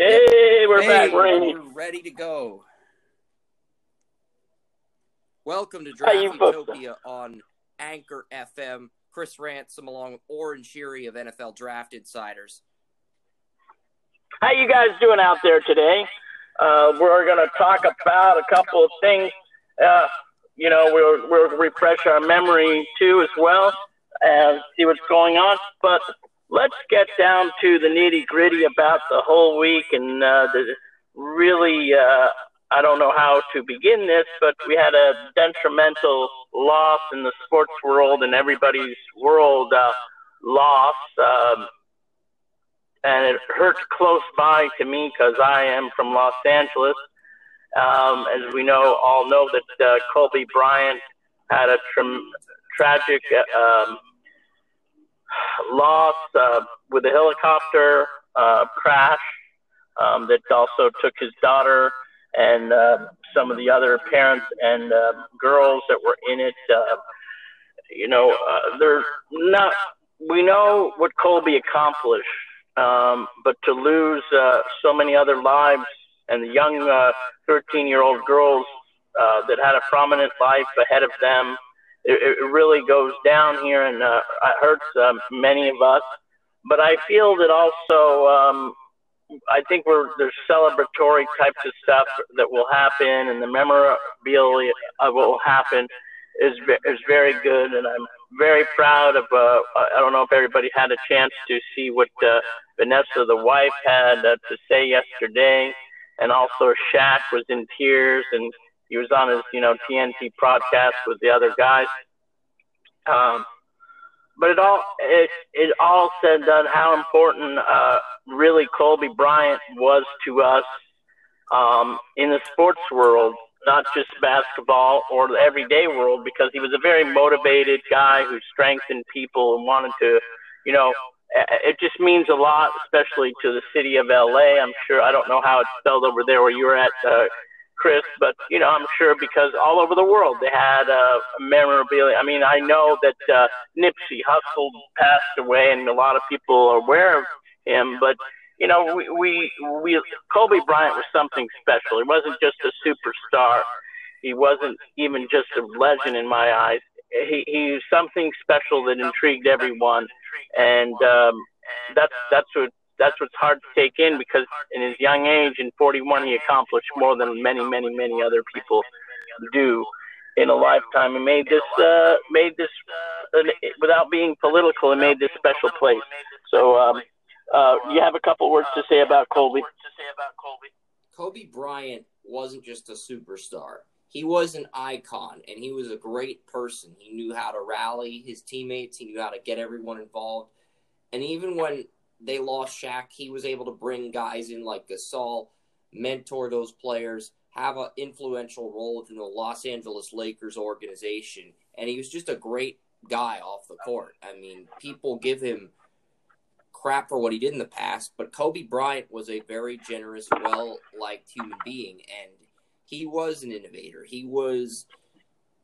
Hey, we're Hey, back, Rainy. we're ready to go. Welcome to Draft Utopia on Anchor FM. Chris Ransom along with Oren Shiri of NFL Draft Insiders. How you guys doing out there today? Uh, we're going to talk about a couple of things. Uh, you know, we'll, we'll refresh our memory too as well and see what's going on. But let's get down to the nitty gritty about the whole week and uh, the really. Uh, I don't know how to begin this, but we had a detrimental loss in the sports world and everybody's world uh, loss. Um, and it hurt close by to me because I am from Los Angeles. Um, as we know, all know that uh, Kobe Bryant had a tra- tragic uh, um, loss uh, with a helicopter uh, crash um, that also took his daughter and uh, some of the other parents and uh, girls that were in it. Uh, you know, uh, they're not. We know what Colby accomplished, um, but to lose uh, so many other lives and the young 13 year old girls uh, that had a prominent life ahead of them, it, it really goes down here and uh, it hurts um, many of us. But I feel that also um, I think we're there's celebratory types of stuff that will happen, and the memorabilia of what will happen is is very good, and I'm very proud of. Uh, I don't know if everybody had a chance to see what uh, Vanessa, the wife, had uh, to say yesterday, and also Shaq was in tears, and he was on his you know TNT broadcast with the other guys. Um, but it all it it all said done how important uh, really Kobe Bryant was to us um, in the sports world, not just basketball or the everyday world, because he was a very motivated guy who strengthened people and wanted to, you know, it just means a lot, especially to the city of LA. I'm sure I don't know how it's spelled over there where you're at, uh, Chris, but you know I'm sure because all over the world they had uh, memorabilia. I mean, I know that uh, Nipsey Hussle passed away, and a lot of people are aware of him, but you know, we, we, we, Kobe Bryant was something special. He wasn't just a superstar. He wasn't even just a legend in my eyes. He, he was something special that intrigued everyone. And, um, that's, that's what, that's what's hard to take in because in his young age, in 41, he accomplished more than many, many, many other people do in a lifetime He made this, uh, made this, uh, without being political, and made this special place. So, um, uh, you have a couple words to say about Kobe what to say about Kobe. Kobe Bryant wasn't just a superstar. He was an icon and he was a great person. He knew how to rally his teammates, he knew how to get everyone involved. And even when they lost Shaq, he was able to bring guys in like Gasol, mentor those players, have an influential role within the Los Angeles Lakers organization. And he was just a great guy off the court. I mean, people give him crap for what he did in the past, but Kobe Bryant was a very generous, well liked human being, and he was an innovator. He was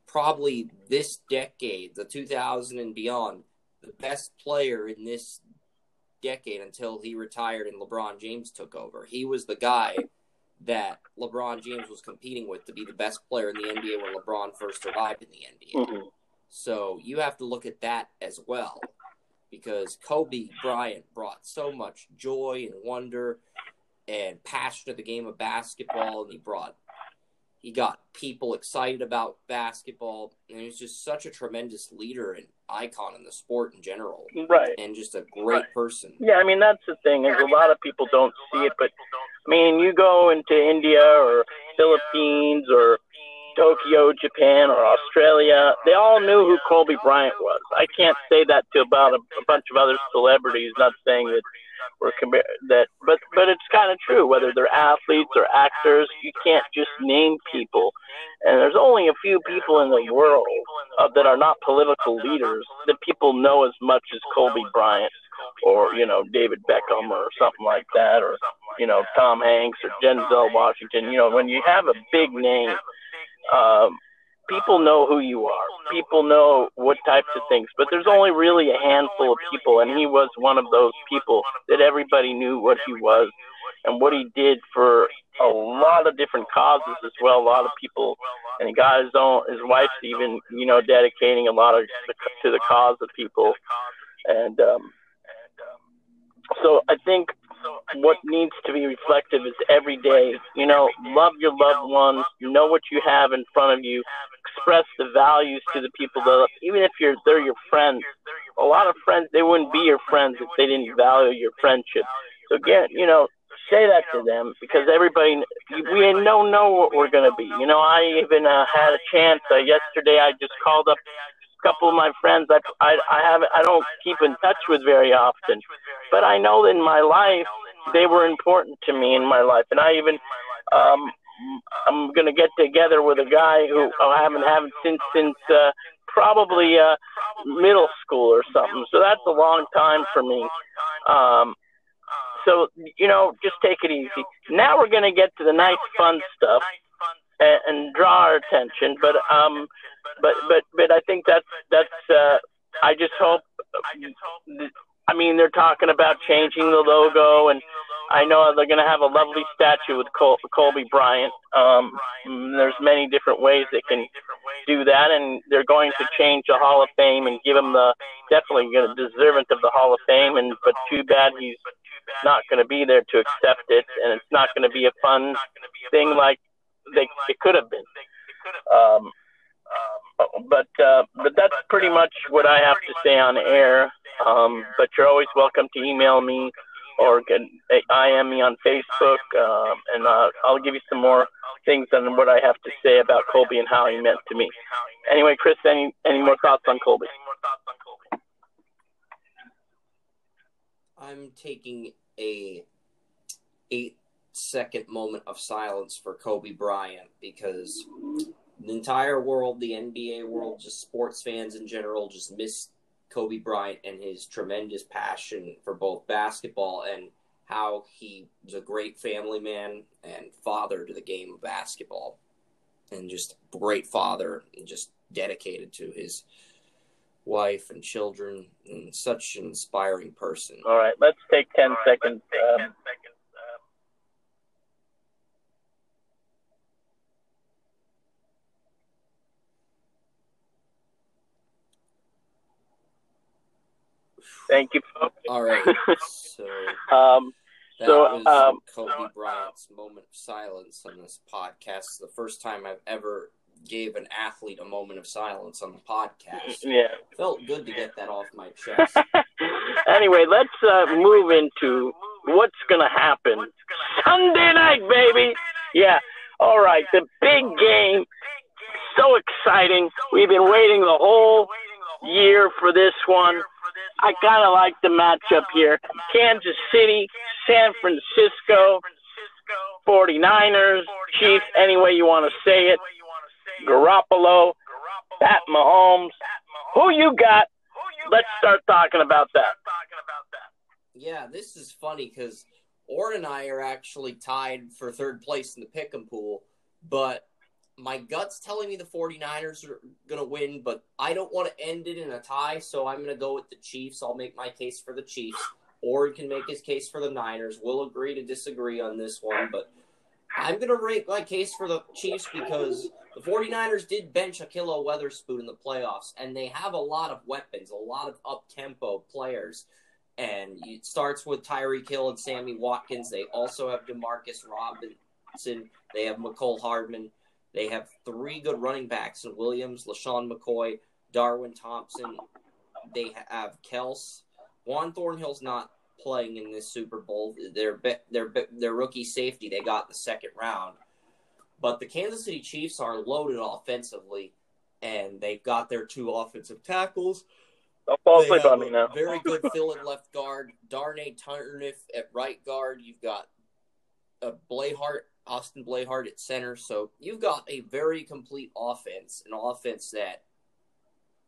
probably this decade, the 2000 and beyond, the best player in this decade until he retired and LeBron James took over. He was the guy that LeBron James was competing with to be the best player in the NBA when LeBron first arrived in the NBA. Mm-hmm. So you have to look at that as well because Kobe Bryant brought so much joy and wonder and passion to the game of basketball, and he brought he got people excited about basketball, and he's just such a tremendous leader and icon in the sport in general, Right. and just a great Right. person. Yeah, I mean that's the thing is a lot of people don't see it, but I mean you go into India or Philippines or Tokyo, Japan, or Australia, they all knew who Kobe Bryant was. I can't say that to about a, a bunch of other celebrities. Not saying that we're that, but but it's kind of true. Whether they're athletes or actors, you can't just name people. And there's only a few people in the world uh, that are not political leaders that people know as much as Kobe Bryant or you know David Beckham or something like that, or you know Tom Hanks or Denzel Washington. You know when you have a big name um, people know who you are. People know what types of things, but there's only really a handful of people, and he was one of those people that everybody knew what he was. and what he did for a lot of different causes as well. A lot of people, and he got his own, his wife's even, you know, dedicating a lot of the, to the cause of people, and um, so I think what needs to be reflective is every day, you know, love your loved ones, know what you have in front of you, express the values to the people that, even if you're they're your friends. A lot of friends, they wouldn't be your friends if they didn't value your friendship. So again, you know, say that to them because everybody we don't know what we're to be. You know, I even uh, had a chance uh, yesterday. I just called up couple of my friends I I I have I don't keep in touch with very often, but I know in my life they were important to me in my life, and I even um I'm gonna get together with a guy who I haven't had since since uh, probably uh, middle school or something. So that's a long time for me. Um, so you know, just take it easy. Now we're gonna get to the nice, fun stuff and, and draw our attention. But um, but but but I think that's that's. Uh, I just hope. I mean, they're talking about changing the logo, and I know they're going to have a lovely statue with Col- Kobe Bryant. Um, there's many different ways they can do that, and they're going to change the Hall of Fame and give him the definitely going to deserving of the Hall of Fame. And but too bad he's not going to be there to accept it, and it's not going to be a fun thing like they it could have been. Um, but uh, but that's pretty much what I have to say on air. Um, but you're always welcome to email me or get IM me on Facebook, um, and uh, I'll give you some more things on what I have to say about Colby and how he meant to me. Anyway, Chris, any any more thoughts on Colby? I'm taking a eight second moment of silence for Kobe Bryant because the entire world, the NBA world, just sports fans in general, just miss Kobe Bryant and his tremendous passion for both basketball and how he was a great family man and father to the game of basketball and just great father and just dedicated to his wife and children and such an inspiring person. All right, let's take 10 right, seconds. Take um, 10 seconds. Thank you. All right. So, um, that so, was um, Kobe Bryant's moment of silence on this podcast. It's the first time I've ever gave an athlete a moment of silence on the podcast. Yeah. Felt good to get that off my chest. anyway, let's uh, move into what's going to happen Sunday night, baby. Yeah. All right. The big game. So exciting. We've been waiting the whole year for this one. I kind of like the matchup here. Kansas City, San Francisco, 49ers, Chiefs, any way you want to say it. Garoppolo, Pat Mahomes. Who you got? Let's start talking about that. Yeah, this is funny because Oren and I are actually tied for third place in the pick'em pool, but my gut's telling me the 49ers are going to win, but I don't want to end it in a tie, so I'm going to go with the Chiefs. I'll make my case for the Chiefs. Oren can make his case for the Niners. We'll agree to disagree on this one, but I'm going to make my case for the Chiefs because the 49ers did bench Ahkello Witherspoon in the playoffs, and they have a lot of weapons, a lot of up tempo players. And it starts with Tyreek Hill and Sammy Watkins. They also have Demarcus Robinson. They have Mecole Hardman. They have three good running backs in Williams, LeSean McCoy, Darwin Thompson. They have Kelce. Juan Thornhill's not playing in this Super Bowl. Their their their rookie safety they got in the second round. But the Kansas City Chiefs are loaded offensively, and they've got their two offensive tackles. Don't fall asleep on me now. very good fill in left guard. Darnay Turniff at right guard. You've got uh, a Blayhart Austin Blayhart at center. So you've got a very complete offense, an offense that,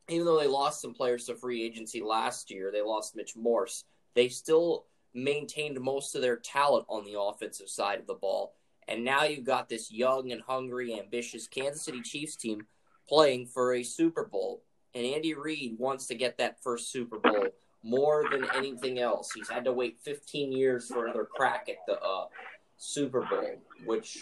even though they lost some players to free agency last year, they lost Mitch Morse, they still maintained most of their talent on the offensive side of the ball. And now you've got this young and hungry, ambitious Kansas City Chiefs team playing for a Super Bowl. And Andy Reid wants to get that first Super Bowl more than anything else. He's had to wait 15 years for another crack at the uh, Super Bowl, which,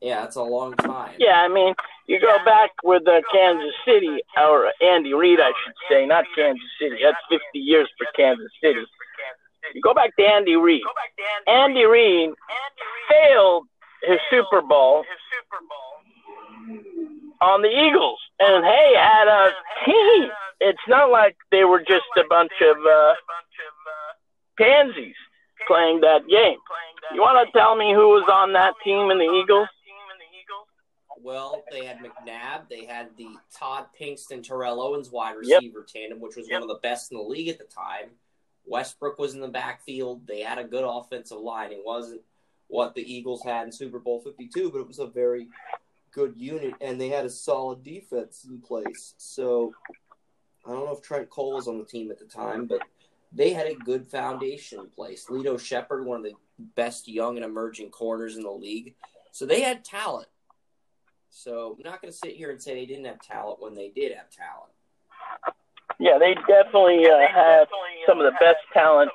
yeah, it's a long time. Yeah, I mean, you go back with uh, Kansas City, or Andy Reid, I should say, not Kansas City. That's 50 years for Kansas City. You go back to Andy Reid. Andy Reid failed his Super Bowl on the Eagles, and hey, had a team. It's not like they were just a bunch of uh, pansies playing that game. You want to tell me who was on that team in the Eagles? Well, they had McNabb. They had the Todd Pinkston Terrell Owens wide receiver yep. tandem, which was yep. one of the best in the league at the time. Westbrook was in the backfield. They had a good offensive line. It wasn't what the Eagles had in Super Bowl 52, but it was a very good unit, and they had a solid defense in place. So I don't know if Trent Cole was on the team at the time, but they had a good foundation in place. Lito Sheppard, one of the best young and emerging corners in the league. So they had talent. So I'm not going to sit here and say they didn't have talent when they did have talent. Yeah, they definitely uh, had some of the best talent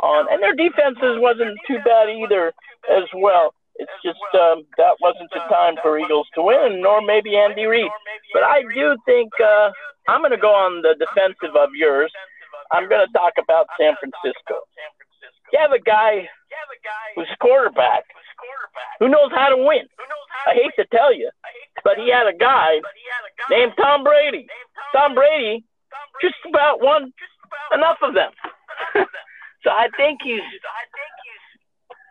on, and their defenses wasn't too bad either as well. It's just um, that wasn't the time for Eagles to win, nor maybe Andy Reid. But I do think uh, I'm going to go on the defensive of yours. I'm going to talk about San Francisco. You have a guy who's quarterback who knows how to win. I hate to tell you, but he had a guy named Tom Brady. Tom Brady just about won enough of them. so I think he's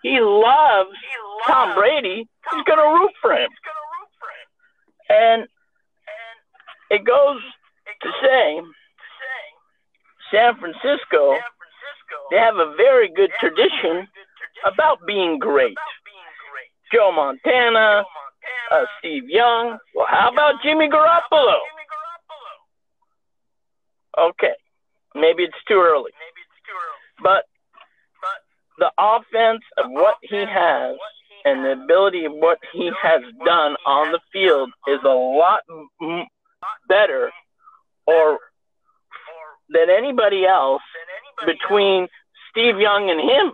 he loves Tom Brady. He's going to root for him. And it goes to say San Francisco, they have a very good tradition about being great. Joe Montana, uh, Steve Young. Well, how about Jimmy Garoppolo? Okay, maybe it's too early. But the offense of what he has and the ability of what he has done on the field is a lot better or than anybody else between Steve Young and him.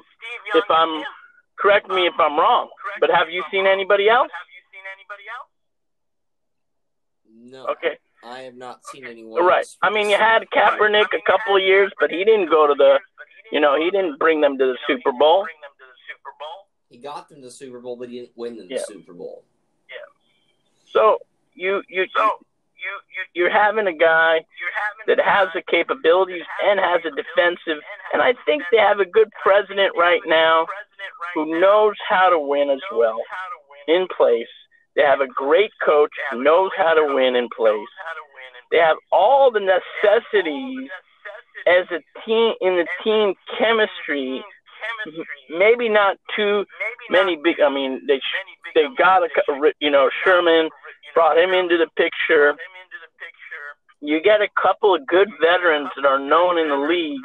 If I'm correct me if I'm wrong, but have you seen anybody else? No. Okay. I have not seen anyone. Right. I mean, you had Kaepernick a couple of years, but he didn't go to the, you know, he didn't bring them to the Super Bowl. He got them to the Super Bowl, but he didn't win them yeah. the Super Bowl. Yeah. So you you so you, you you're having a guy that has the capabilities and has a defensive, and I think they have a good president right now who knows how to win as well in place. They have a great coach who knows how to win in place. They have all the necessities as a team in the team chemistry. Maybe not too many big. I mean, they they got a you know Sherman brought him into the picture. You get a couple of good veterans that are known in the league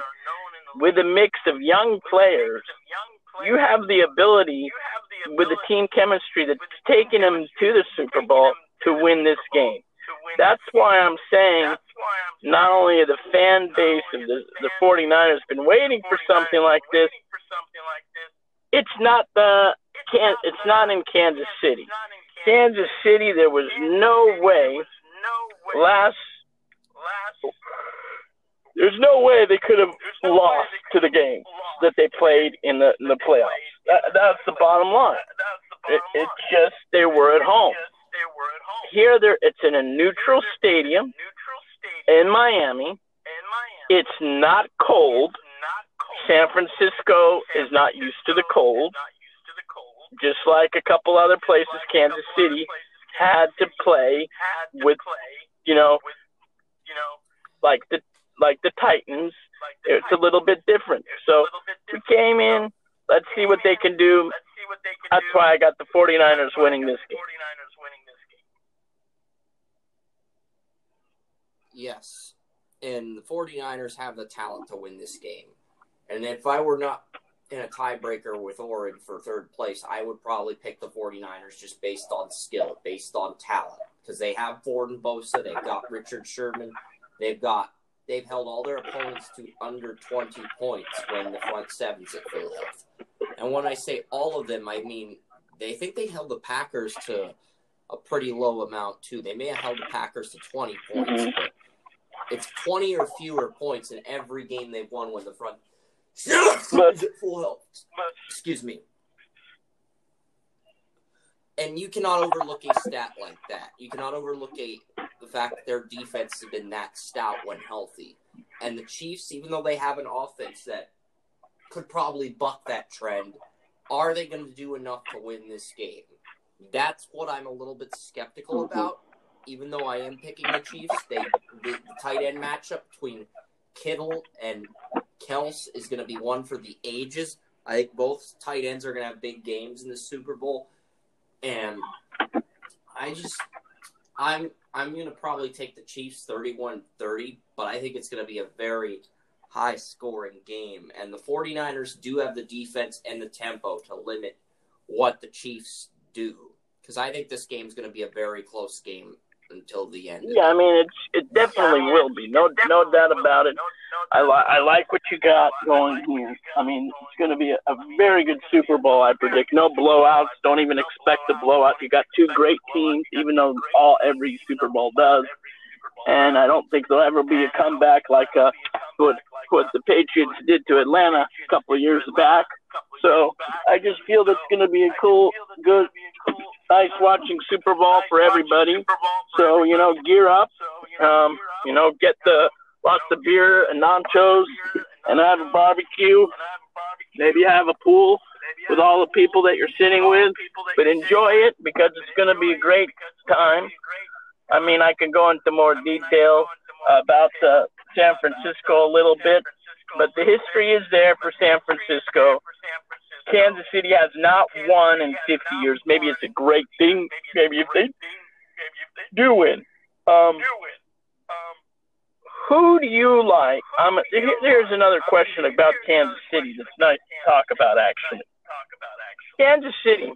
with a mix of young players. You have the ability with the team chemistry that's taken him to the Super Bowl to win this game. That's why I'm saying not only the fan base of the, the 49ers been waiting for something like this, it's not the it's not in Kansas City. Kansas City, there was no way last there's no way they could have lost to the game that they played in the in the playoffs. That, that's the bottom line. It, it's just they were at home. Here, there it's in a neutral stadium in Miami. It's not cold. San Francisco is not used to the cold. Just like a couple other places, Kansas City had to play with, you know, like the like the Titans. It's a little bit different. So we came in. Let's see what they can do. That's why I got the 49ers winning this game. Yes. And the 49ers have the talent to win this game. And if I were not in a tiebreaker with Oren for third place, I would probably pick the 49ers just based on skill, based on talent. Because they have Ford and Bosa, they've got Richard Sherman, they've got they've held all their opponents to under 20 points when the front seven's at full health. And when I say all of them, I mean they think they held the Packers to a pretty low amount too. They may have held the Packers to 20 points, mm-hmm. but it's 20 or fewer points in every game they've won when the front but, full health. Excuse me. And you cannot overlook a stat like that. You cannot overlook a the fact that their defense has been that stout when healthy. And the Chiefs, even though they have an offense that could probably buck that trend, are they going to do enough to win this game? That's what I'm a little bit skeptical about. Even though I am picking the Chiefs, they the, the tight end matchup between Kittle and Kelce is going to be one for the ages. I think both tight ends are going to have big games in the Super Bowl, and I just I'm I'm going to probably take the Chiefs 31-30, but I think it's going to be a very high scoring game. And the 49ers do have the defense and the tempo to limit what the Chiefs do. Because I think this game is going to be a very close game until the end. Yeah, I mean it's it definitely will be. No no doubt about it. I like I like what you got going here. I mean it's going to be a, a very good Super Bowl. I predict no blowouts. Don't even expect a blowout. You got two great teams, even though all every Super Bowl does. And I don't think there'll ever be a comeback like uh, what what the Patriots did to Atlanta a couple of years back. So I just feel that's going to be a cool, good, nice watching Super Bowl for everybody. So you know, gear up. Um, you know, get the lots of beer and nachos, and have a barbecue. Maybe have a pool with all the people that you're sitting with, but enjoy it because it's going to be a great time. I mean, I can go into more detail about uh, San Francisco a little bit, but the history is there for San Francisco. Kansas City has not won in 50 years. Maybe it's a great thing. Maybe if they do win. Um, who do you like? Um, here's another question about Kansas City that's nice to talk about, actually. Kansas City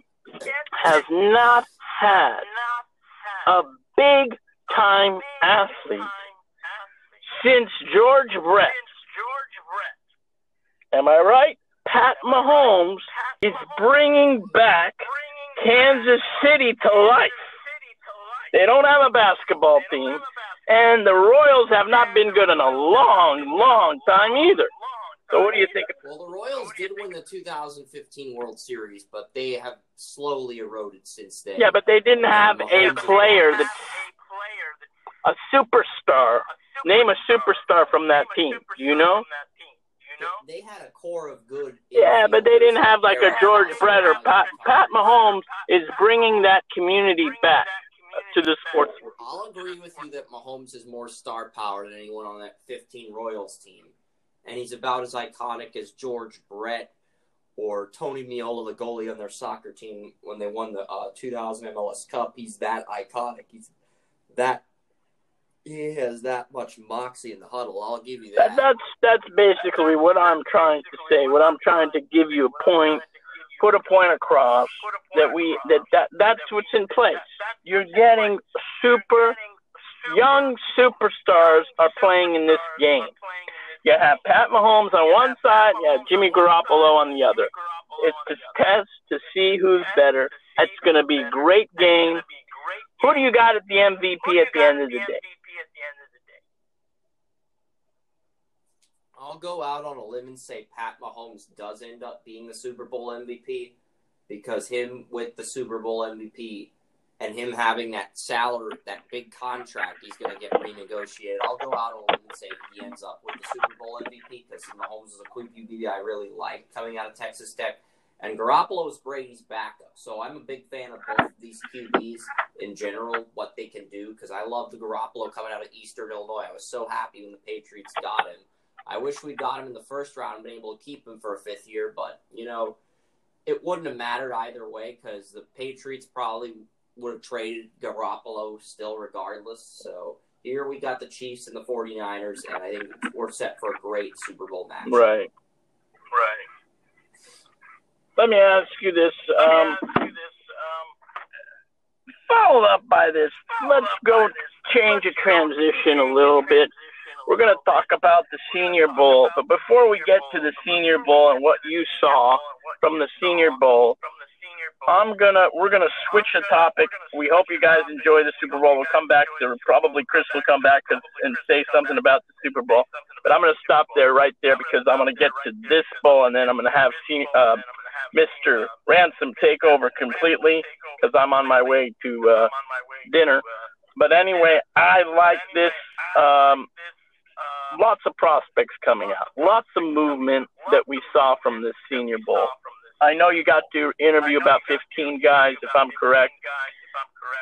has not had a big time athlete since George Brett. Am I right? Pat Mahomes is bringing back Kansas City to life. They don't have a basketball team, and the Royals have not been good in a long, long time either. So what do you think? Well, the Royals did win the 2015 World Series, but they have slowly eroded since then. Yeah, but they didn't have a player that a superstar. Name a superstar from that team. Do you know? They had a core of good. Yeah, but they didn't have like a George Brett or Pat. Pat Mahomes is bringing that community back to the sports. World. I'll agree with you that Mahomes is more star power than anyone on that 15 Royals team, and he's about as iconic as George Brett or Tony Meola, the goalie on their soccer team when they won the uh, 2000 MLS Cup. He's that iconic. He's that he has that much moxie in the huddle. I'll give you that. That's that's basically what I'm trying to say. What I'm trying to give you a point, put a point across that we that, that that's what's in place. You're getting super young superstars are playing in this game. You have Pat Mahomes on one side, you have Jimmy Garoppolo on the other. It's to test to see who's better. It's going to be a great game. Who do you got at the MVP at the end of the day? I'll go out on a limb and say Pat Mahomes does end up being the Super Bowl MVP because him with the Super Bowl MVP and him having that salary, that big contract, he's going to get renegotiated. I'll go out on a limb and say he ends up with the Super Bowl MVP because Mahomes is a QB I really like coming out of Texas Tech. And Garoppolo is Brady's backup. So I'm a big fan of both of these QBs in general, what they can do, because I love the Garoppolo coming out of Eastern Illinois. I was so happy when the Patriots got him. I wish we got him in the first round and been able to keep him for a fifth year, but, you know, it wouldn't have mattered either way because the Patriots probably would have traded Garoppolo still regardless. So here we got the Chiefs and the 49ers, and I think we're set for a great Super Bowl match. Right. Right. Let me ask you this. Um, followed up by this, let's go change a transition a little bit. We're going to talk about the Senior Bowl. But before we get to the Senior Bowl and what you saw from the Senior Bowl, I'm gonna we're gonna switch the topic. We hope you guys enjoy the Super Bowl. We'll come back to probably Chris will come back and say something about the Super Bowl. But I'm gonna stop there right there because I'm gonna get to this bowl and then I'm gonna have uh, Mr. Ransom take over completely because I'm on my way to uh, dinner. But anyway, I like this. Um, lots of prospects coming out, lots of movement that we saw from this Senior Bowl. I know you got to interview about 15 guys, if I'm correct.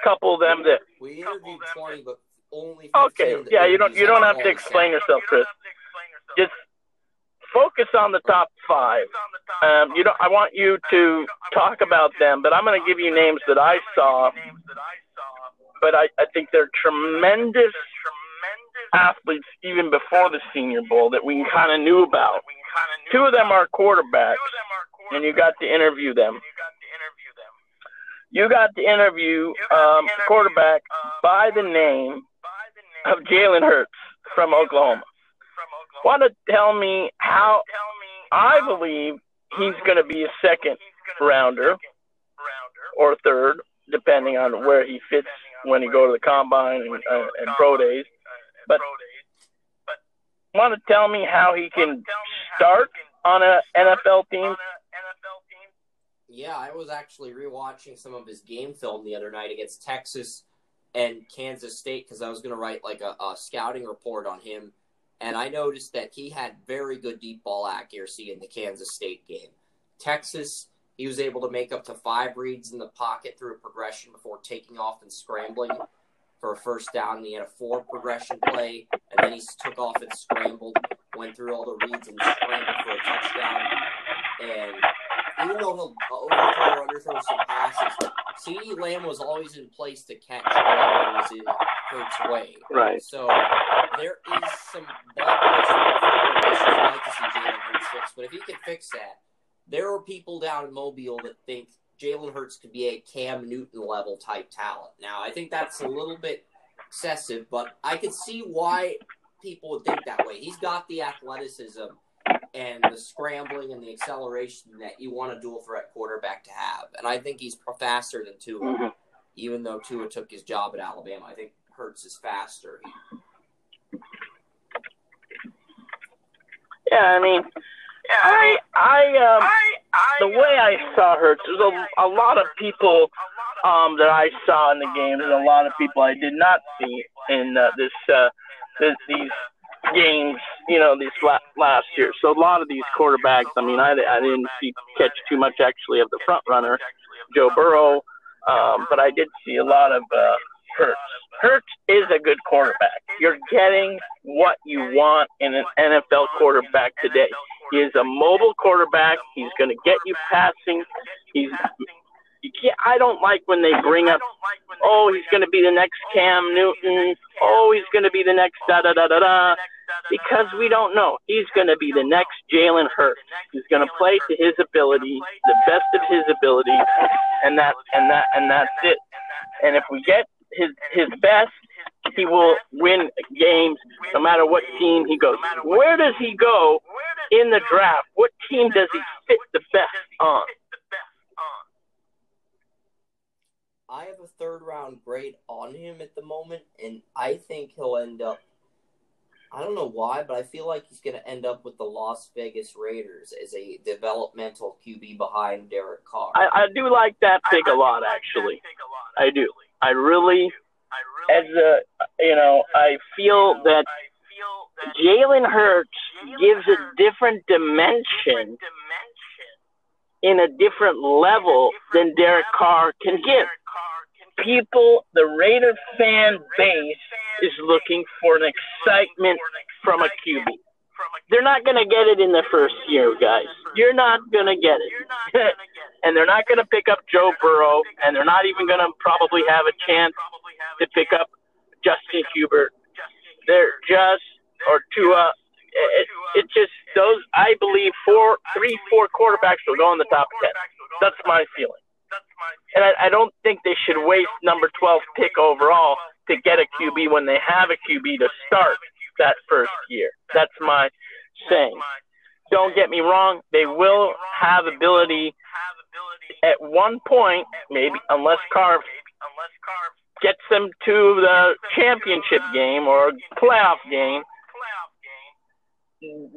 Couple of them that we interviewed 20, but only. Okay, yeah, you don't you don't have to explain yourself, Chris. Just focus on the top five. Um, you know, I want you to talk about them, but I'm going to give you names that I saw. But I, I think they're tremendous athletes even before the Senior Bowl that we kind of knew about. Two of them are quarterbacks and you got to interview them. You got to interview um, quarterback by the name of Jalen Hurts from Oklahoma. Want to tell me how I believe he's going to be a second rounder or third, depending on where he fits when he go to the combine and, uh, and pro days. But want to tell me how he can start on an NFL team yeah, I was actually rewatching some of his game film the other night against Texas and Kansas State because I was going to write like a, a, scouting report on him, and I noticed that he had very good deep ball accuracy in the Kansas State game. Texas, he was able to make up to five reads in the pocket through a progression before taking off and scrambling for a first down. And he had a four progression play, and then he took off and scrambled, went through all the reads and scrambled for a touchdown. And even though he'll overthrow or underthrow some passes, CeeDee Lamb was always in place to catch whatever was in Hurts' way. Right. So there is some bad like to see Jalen Hurts fix, but if he can fix that, there are people down in Mobile that think Jalen Hurts could be a Cam Newton level type talent. Now, I think that's a little bit excessive, but I can see why people would think that way. He's got the athleticism and the scrambling and the acceleration that you want a dual threat quarterback to have. And I think he's faster than Tua, mm-hmm. even though Tua took his job at Alabama. I think Hurts is faster. Yeah, I mean, I, I, um, the way I saw her, there's a, a lot of people um, that I saw in the game. and a lot of people I did not see in uh, this, uh, this, these games, you know, these last year. So a lot of these quarterbacks, I mean, I, I didn't see catch too much actually of the front runner, Joe Burrow, um, but I did see a lot of uh, Hurts. Hurts is a good quarterback. You're getting what you want in an NFL quarterback today. He is a mobile quarterback. He's going to get you passing. He's you can't, I don't like when they bring up, oh, he's going to be the next Cam Newton. Oh, he's going to be the next da da da da da. Because we don't know. He's going to be the next Jalen Hurts. He's going to play to his ability, the best of his ability, and that and that and that's it. And if we get his his best, he will win games no matter what team he goes. Where does he go in the draft? What team does he fit the best on? I have a third round grade on him at the moment, and I think he'll end up. I don't know why, but I feel like he's going to end up with the Las Vegas Raiders as a developmental QB behind Derek Carr. I, I do like that pick a lot, actually. I do. I really, as a, you know, I feel that Jalen Hurts gives a different dimension in a different level than Derek Carr can give people, the Raider fan base is looking for an excitement from a QB. They're not going to get it in the first year, guys. You're not going to get it. and they're not going to pick up Joe Burrow, and they're not even going to probably have a chance to pick up Justin Herbert. They're just, or Tua. It, it just, those, I believe, four, three, four quarterbacks will go in the top 10. That's my feeling. And I, I don't think they should waste number 12 pick overall to get a QB when they have a QB to start. that first year. That's my saying. Don't get me wrong, they will have ability at one point, maybe unless Carr gets them to the championship game or playoff game,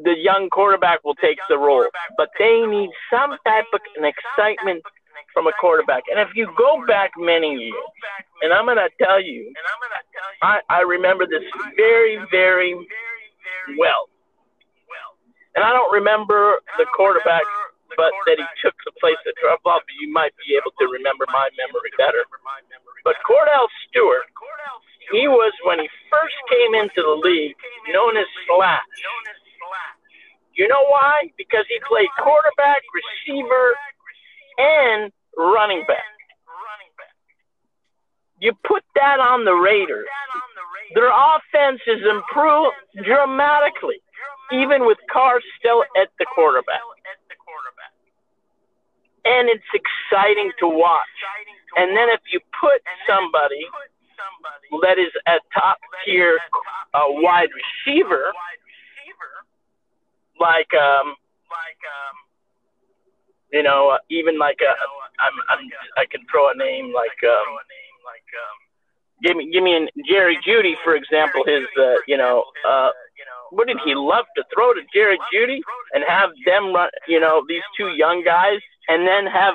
the young quarterback will take the role. But they need some type of an excitement from a quarterback. And if you go back many years, and I'm going to tell you, I, I remember this very, very well. And I don't remember the quarterback, but that he took the place of Trevor. You might be able to remember my memory better. But Kordell Stewart, he was when he first came into the league known as Slash. You know why? Because he played quarterback, receiver, and running back. You put that on the Raiders, their offense is improved dramatically, even with Carr still at the quarterback. And it's exciting to watch. And then if you put somebody that is a top tier uh, wide receiver, like um, you know, uh, even like a, I'm, I'm, I can throw a name like um, give me give me an Jerry Jeudy for example. His uh, you know uh, did he love to throw to Jerry Jeudy and have them run? You know these two young guys, and then have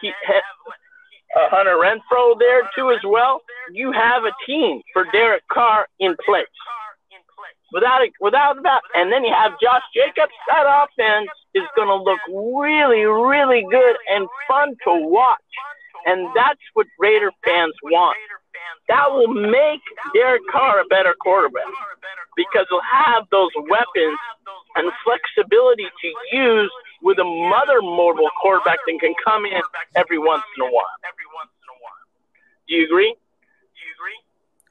he, uh, Hunter Renfrow there too as well. You have a team for Derek Carr in place. Without it, without that, and then you have Josh Jacobs. That offense is going to look really, really good and fun to watch, and that's what Raider fans want. That will make Derek Carr a better quarterback because he'll have those weapons and flexibility to use with a mother mobile quarterback that can come in every once in a while. Do you agree?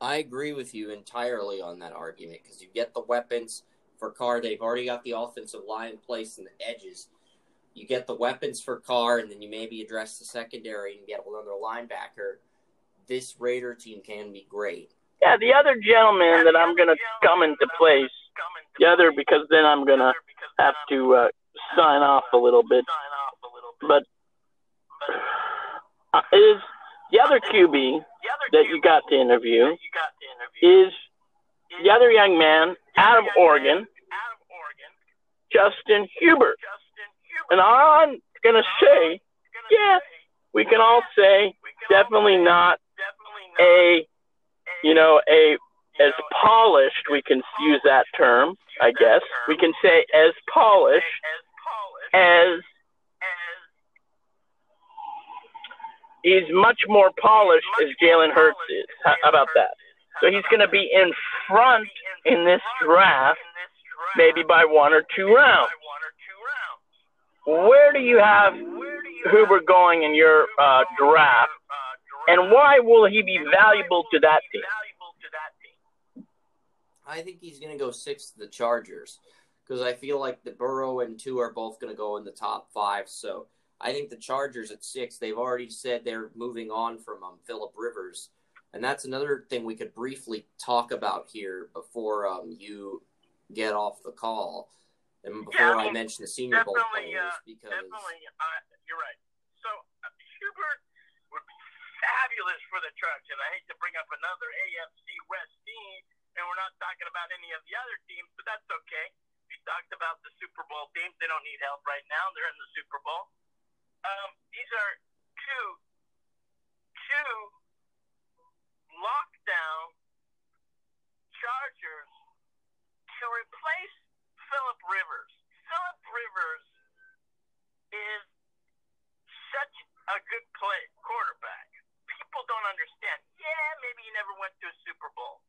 I agree with you entirely on that argument because you get the weapons for Carr. They've already got the offensive line in place and the edges. You get the weapons for Carr, and then you maybe address the secondary and get another linebacker. This Raider team can be great. Yeah, the other gentleman that I'm going to come into place, the other, because then I'm going to have to uh, sign off a little bit, but uh, is the other QB that you got to interview is the other young man out of Oregon, Justin Herbert. And I'm going to say, yeah, we can all say definitely not a, you know, a as polished, we can use that term, I guess. We can say as polished as he's much more polished as Jalen Hurts is. How about that? So he's going to be in front in this draft, maybe by one or Tua rounds. Where do you have Herbert going in your uh, draft, and why will he be valuable to that team? I think he's going to go six to the Chargers because I feel like the Burrow and two are both going to go in the top five. So I think the Chargers at six, they've already said they're moving on from um, Philip Rivers. And that's another thing we could briefly talk about here before um, you get off the call. And before yeah, I, mean, I mention the Senior Bowl players, uh, because definitely, uh, you're right. So uh, Herbert would be fabulous for the Trucks, and I hate to bring up another AFC West team, and we're not talking about any of the other teams, but that's okay. We talked about the Super Bowl teams; they don't need help right now; they're in the Super Bowl. Um, these are two two lockdown Chargers to replace Philip Rivers. Philip Rivers is such a good play quarterback. People don't understand. Yeah, maybe he never went to a Super Bowl.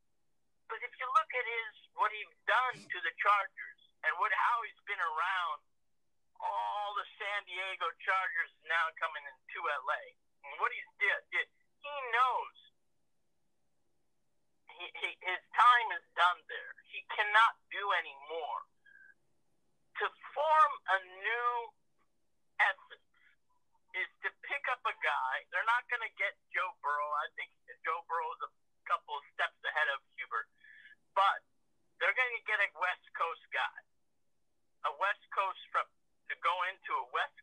But if you look at his what he's done to the Chargers and what how he's been around all the San Diego Chargers now coming into LA. And what he's did, did he knows he, he, his time is done there. He cannot do any more. To form a new essence is to pick up a guy. They're not going to get Joe Burrow. I think Joe Burrow is a couple of steps ahead of Herbert, but they're going to get a West Coast guy, a West Coast go into a West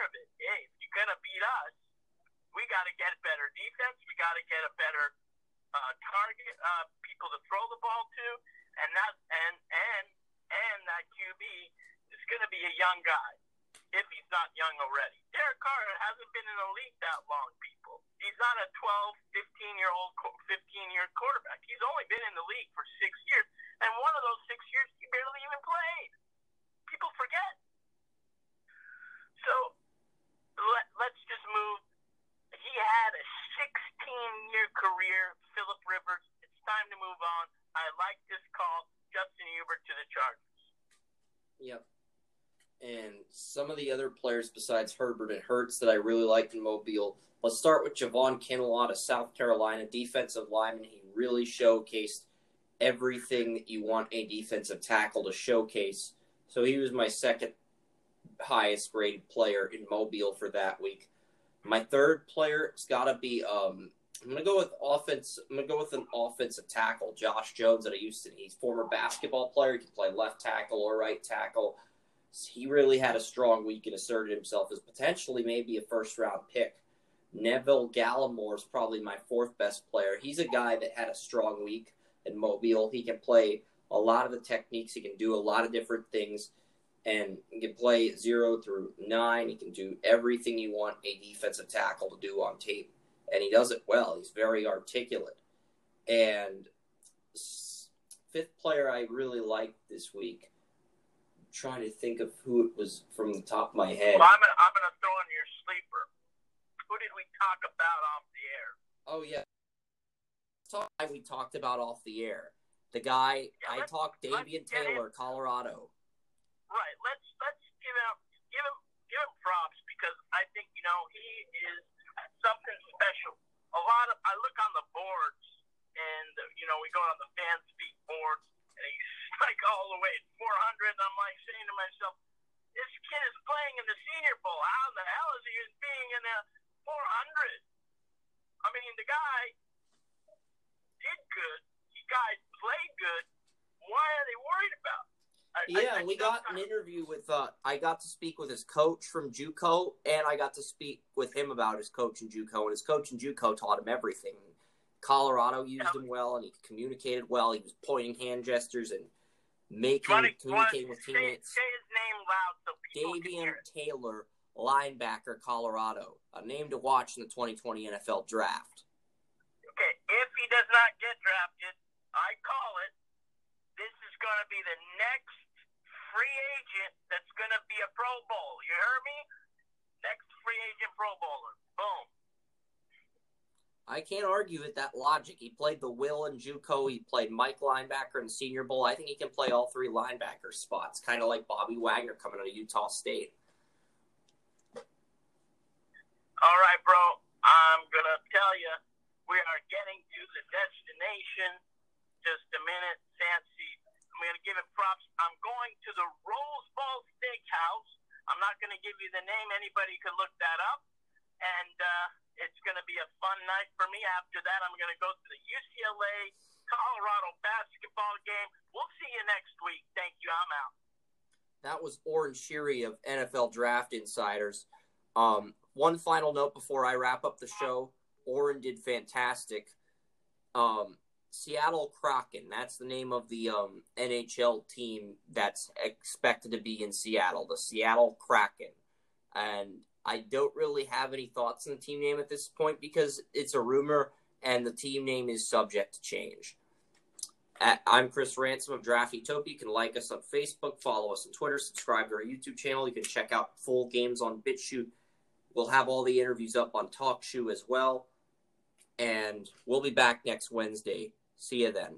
aware of it. Hey, if you're gonna beat us, we got to get better defense. We got to get a better uh, target, uh, people to throw the ball to, and that and and and that QB is going to be a young guy if he's not young already. Derek Carr hasn't been in the league that long, people. He's not a 12, 15 year old, 15 year quarterback. He's only been in the league for six years, and one of those six years he barely even played. People forget. So let, let's just move. He had a 16 year career, Philip Rivers. It's time to move on. I like this call, Justin Herbert to the Chargers. Yep. And some of the other players besides Herbert and Hurts that I really liked in Mobile. Let's start with Javon Kinlaw of South Carolina, defensive lineman. He really showcased everything that you want a defensive tackle to showcase. So he was my second highest graded player in Mobile for that week. My third player has got to be um, I'm gonna go with offense. I'm gonna go with an offensive tackle, Josh Jones of Houston. He's former basketball player. He can play left tackle or right tackle. He really had a strong week and asserted himself as potentially maybe a first round pick. Neville Gallimore is probably my fourth best player. He's a guy that had a strong week in Mobile. He can play a lot of the techniques. He can do a lot of different things and he can play zero through nine. He can do everything you want a defensive tackle to do on tape, and he does it well. He's very articulate. And fifth player I really liked this week. I'm trying to think of who it was from the top of my head. Well, I'm I'm gonna throw in your sleeper. Who did we talk about off the air? Oh yeah, talk we talked about off the air. The guy Yeah, I talked Davion Taylor, Colorado. Right. Let's let's give him give him give him props because I think you know he is something special. A lot of I look on the boards and you know we go on the fan speak boards and he's like all the way at 400. And I'm like saying to myself, this kid is playing in the Senior Bowl. How the hell is he being in the 400? I mean, the guy did good. The guy played good. Why are they worried about? I, Yeah, I, we got an interview with. Uh, I got to speak with his coach from JUCO, and I got to speak with him about his coach in JUCO. And his coach in JUCO taught him everything. Colorado used Yeah. him well, and he communicated well. He was pointing hand gestures and making Wanna- wanna communicating with teammates. say his name loud so people can hear Davion. Taylor, linebacker, Colorado, a name to watch in the 2020 NFL Draft. Okay, if he does not get drafted, I call it. Going to be the next free agent that's going to be a Pro Bowl. You heard me? Next free agent Pro Bowler. Boom. I can't argue with that logic. He played the Will in JUCO. He played Mike linebacker in the Senior Bowl. I think he can play all three linebacker spots, kind of like Bobby Wagner coming out of Utah State. All right, bro. I'm going to tell you, we are getting to the destination. Just a minute, Fancy. I'm going to give it props. I'm going to the Rose Bowl Steakhouse. I'm not going to give you the name. Anybody can look that up. And uh, it's going to be a fun night for me. After that, I'm going to go to the UCLA Colorado basketball game. We'll see you next week. Thank you. I'm out. That was Oren Shiri of NFL Draft Insiders. Um, one final note before I wrap up the show. Oren did fantastic. Um, Seattle Kraken, that's the name of the um, NHL team that's expected to be in Seattle, the Seattle Kraken. And I don't really have any thoughts on the team name at this point because it's a rumor and the team name is subject to change. At, I'm Chris Ransom of Draft Utopia. You can like us on Facebook, follow us on Twitter, subscribe to our YouTube channel. You can check out full games on BitChute. We'll have all the interviews up on TalkShoe as well. And we'll be back next Wednesday. See you then.